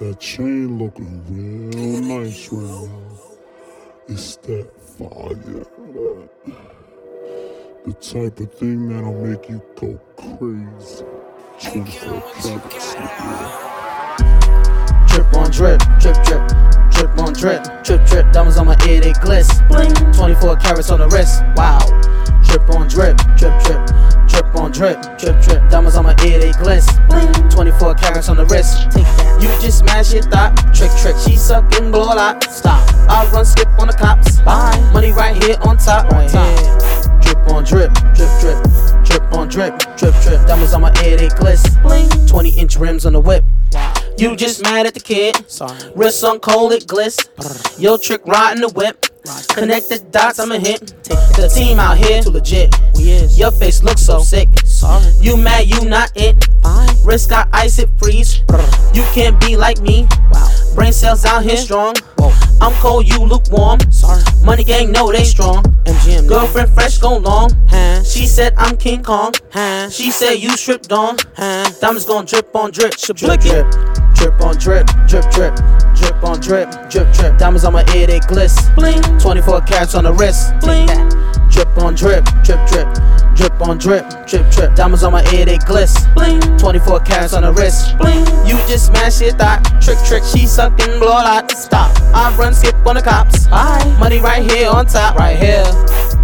That chain looking real nice right now. It's that fire. The type of thing that'll make you go crazy. 24 carats. Drip on drip, drip drip, drip on drip, drip drip. Diamonds on my ear, they gliss. Bling. 24 carats on the wrist. Wow. Drip on drip, drip drip, drip on drip, drip drip. Diamonds on my ear, they gliss. Bling. 24 carats on the wrist. You just smash your thought. Trick trick. She sucking blow a lot. Stop. I run skip on the cops. Bye. Money right here on top. On top. Drip on drip, drip drip, drip on drip, drip drip. Diamonds on my ear, they gliss. Bling. 20 inch rims on the whip. You just mad at the kid. Sorry. Wrist on cold, it gliss. Yo, trick riding the whip. Connect the dots, I'm a hit. The team out here too legit. Your face looks so sick. Sorry. You mad, you not it. Wrist got ice, it freeze. You can't be like me. Wow. Brain cells out here strong. Whoa. I'm cold, you lukewarm. Sorry. Money gang know they strong. MGM. Girlfriend fresh, go long. Huh? She said I'm King Kong. Huh? She said you stripped on. Huh? Diamonds gon' drip on drip, drip drip, drip on drip, drip drip, drip on drip, drip drip. Diamonds on my ear they gliss, bling. 24 carats on the wrist, bling. Drip on drip, drip drip, drip on drip, drip drip. Diamonds on my ear they gliss, bling. 24 carats on the wrist, bling. You just smash your thought, trick trick. She sucking blow a lot. Stop. I run skip on the cops. Bye. Money right here on top, right here.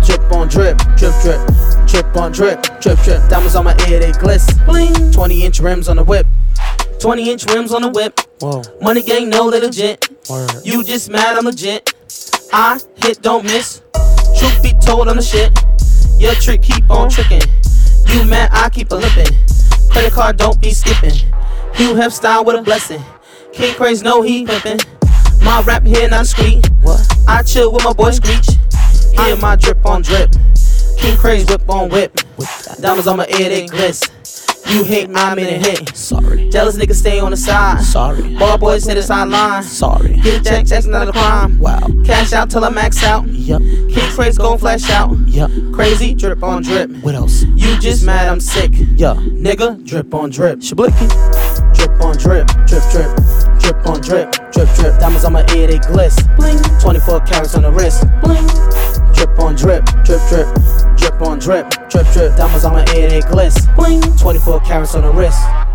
Drip on drip, drip drip, drip on drip, drip drip. Diamonds on my ear, they gliss. Bling. 20 inch rims on the whip. 20 inch rims on the whip. Whoa. Money gang no little legit. Word. You just mad, I'm legit. I hit, don't miss. Truth be told, I'm the shit. Your trick keep on tricking. You mad, I keep a lippin'. Credit card, don't be skipping. You have style with a blessing. King Craze no, he pimpin'. My rap here, not street. What? I chill with my boy Screech. Hear my drip on drip. King Craze whip on whip. Diamonds on my ear, they gliss. You hate, I'm in a hit. Sorry. Jealous niggas stay on the side. Sorry. Ball boys hit the sideline. Sorry. Get a check, check's not a crime. Wow. Cash out till I max out. Yup. King Craze gon' flash out. Yup. Crazy, drip on drip. What else? You just mad, I'm sick. Yeah. Nigga, drip on drip. Shablicky. Drip on drip, drip drip. Drip on drip, drip drip. Diamonds on my ear, they gliss. Bling. 24 carats on the wrist. Bling. Drip on drip, drip drip. Drip on drip, drip drip. Diamonds on my ear, they gliss. Bling. 24 carats on the wrist.